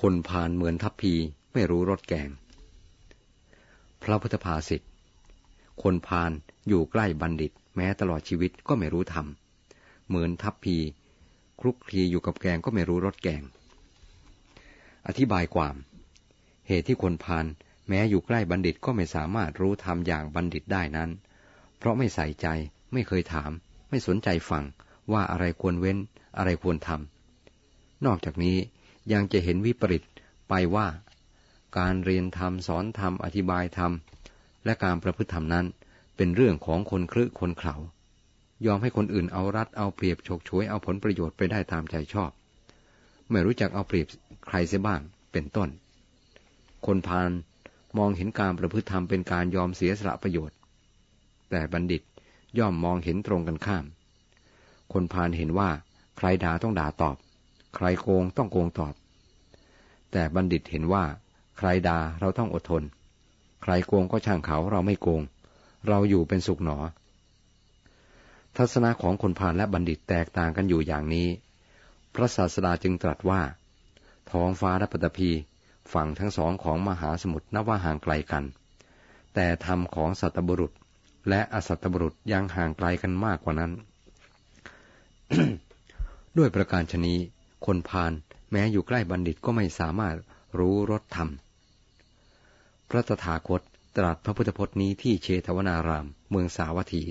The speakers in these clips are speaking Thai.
คนพานเหมือนทัพพีไม่รู้รสแกง พระพุทธภาษิตคนพานอยู่ใกล้บัณฑิต แม้ตลอดชีวิตก็ไม่รู้ธรรม เหมือนทัพพี คลุกคลีอยู่กับแกงก็ไม่รู้รสแกง อธิบายความ เหตุที่คนพานแม้อยู่ใกล้บัณฑิตก็ไม่สามารถรู้ธรรมอย่างบัณฑิตได้นั้น เพราะไม่ใส่ใจ ไม่เคยถาม ไม่สนใจฟังว่าอะไรควรเว้น อะไรควรทำนอกจากนี้ ยังจะเห็นวิปริตไปว่า การเรียนธรรมสอนธรรมอธิบายธรรม และการประพฤติธรรมนั้น เป็นเรื่องของคนคลึคนเขายอมให้คนอื่นเอารัดเอาเปรียบฉกฉวยเอาผลประโยชน์ไปได้ตามใจชอบ ไม่รู้จักเอาเปรียบใครเสียบ้างเป็นต้น คนพาลมองเห็นการประพฤติธรรมเป็นการยอมเสียสละประโยชน์ แต่บัณฑิตย่อมมองเห็นตรงกันข้าม คนพาลเห็นว่าใครด่าต้องด่าตอบ ใครโกงต้องโกงตอบ แต่บัณฑิตเห็นว่า ใครด่าเราต้องอดทน ใครโกงก็ช่างเขาเราไม่โกง เราอยู่เป็นสุขหนอ ทัศนะของคนพาลและบัณฑิตแตกต่างกันอยู่อย่างนี้ พระศาสดาจึงตรัสว่า ท้องฟ้าและปฐพีฝั่งทั้งสองของมหาสมุทรนับว่าห่างไกลกัน แต่ธรรมของสัตบุรุษ และอสัตบุรุษยังห่างไกลกันมากกว่านั้น ด้วยประการชนี คนพาลแม้อยู่ใกล้บัณฑิตก็ไม่สามารถรู้รสธรรม พระตถาคตตรัสพระพุทธพจน์นี้ที่เชตวนาราม เมืองสาวัตถี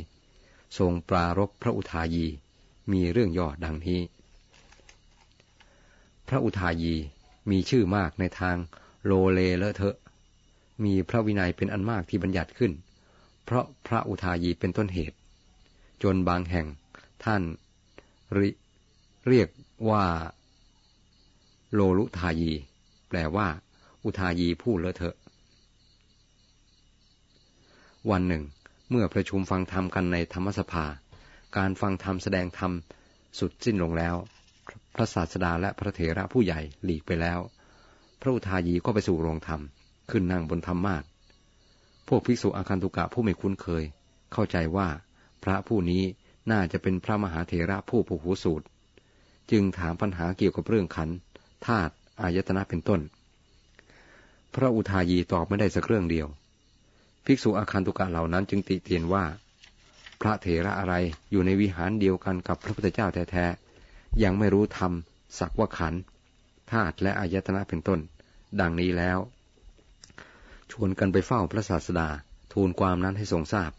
ทรงปรารบพระอุทายี มีเรื่องย่อดังนี้ พระอุทายีมีชื่อมากในทางโลเลเลเทอะ มีพระวินัยเป็นอันมากที่บัญญัติขึ้น เพราะพระอุทายีเป็นต้นเหตุ จนบางแห่งท่านรเรียกว่า โลลุทายี แปลว่า อุทายีผู้เลอะเทอะ วันหนึ่ง เมื่อประชุมฟังธรรมกันในธรรมสภา การฟังธรรมแสดงธรรมสุดสิ้นลงแล้ว พระศาสดาและพระเถระผู้ใหญ่หลีกไปแล้ว พระอุทายีก็ไปสู่โรงธรรม ขึ้นนั่งบนธรรมมาศพวกภิกษุอาคันตุกะผู้ไม่คุ้นเคย เข้าใจว่า พระผู้นี้น่าจะเป็นพระมหาเถระผู้ผูหูสูตร จึงถามปัญหาเกี่ยวกับเรื่องขัน ธาตุอายตนะเป็นต้น พระอุทายีตอบไม่ได้สักเรื่องเดียว ภิกษุอาคันตุกะเหล่านั้นจึงติเตียนว่า พระเถระอะไรอยู่ในวิหารเดียวกันกับพระพุทธเจ้าแท้ๆยังไม่รู้ธรรมสักว่าขันธาตุและอายตนะเป็นต้น ดังนี้แล้ว ชวนกันไปเฝ้าพระศาสดาทูลความนั้นให้ทรงทราบ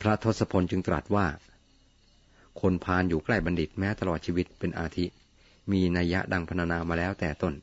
พระทศพลจึงตรัสว่า คนพานอยู่ใกล้บัณฑิตแม้ตลอดชีวิตเป็นอาทิ มีนัยยะดังพรรณนามาแล้วแต่ต้น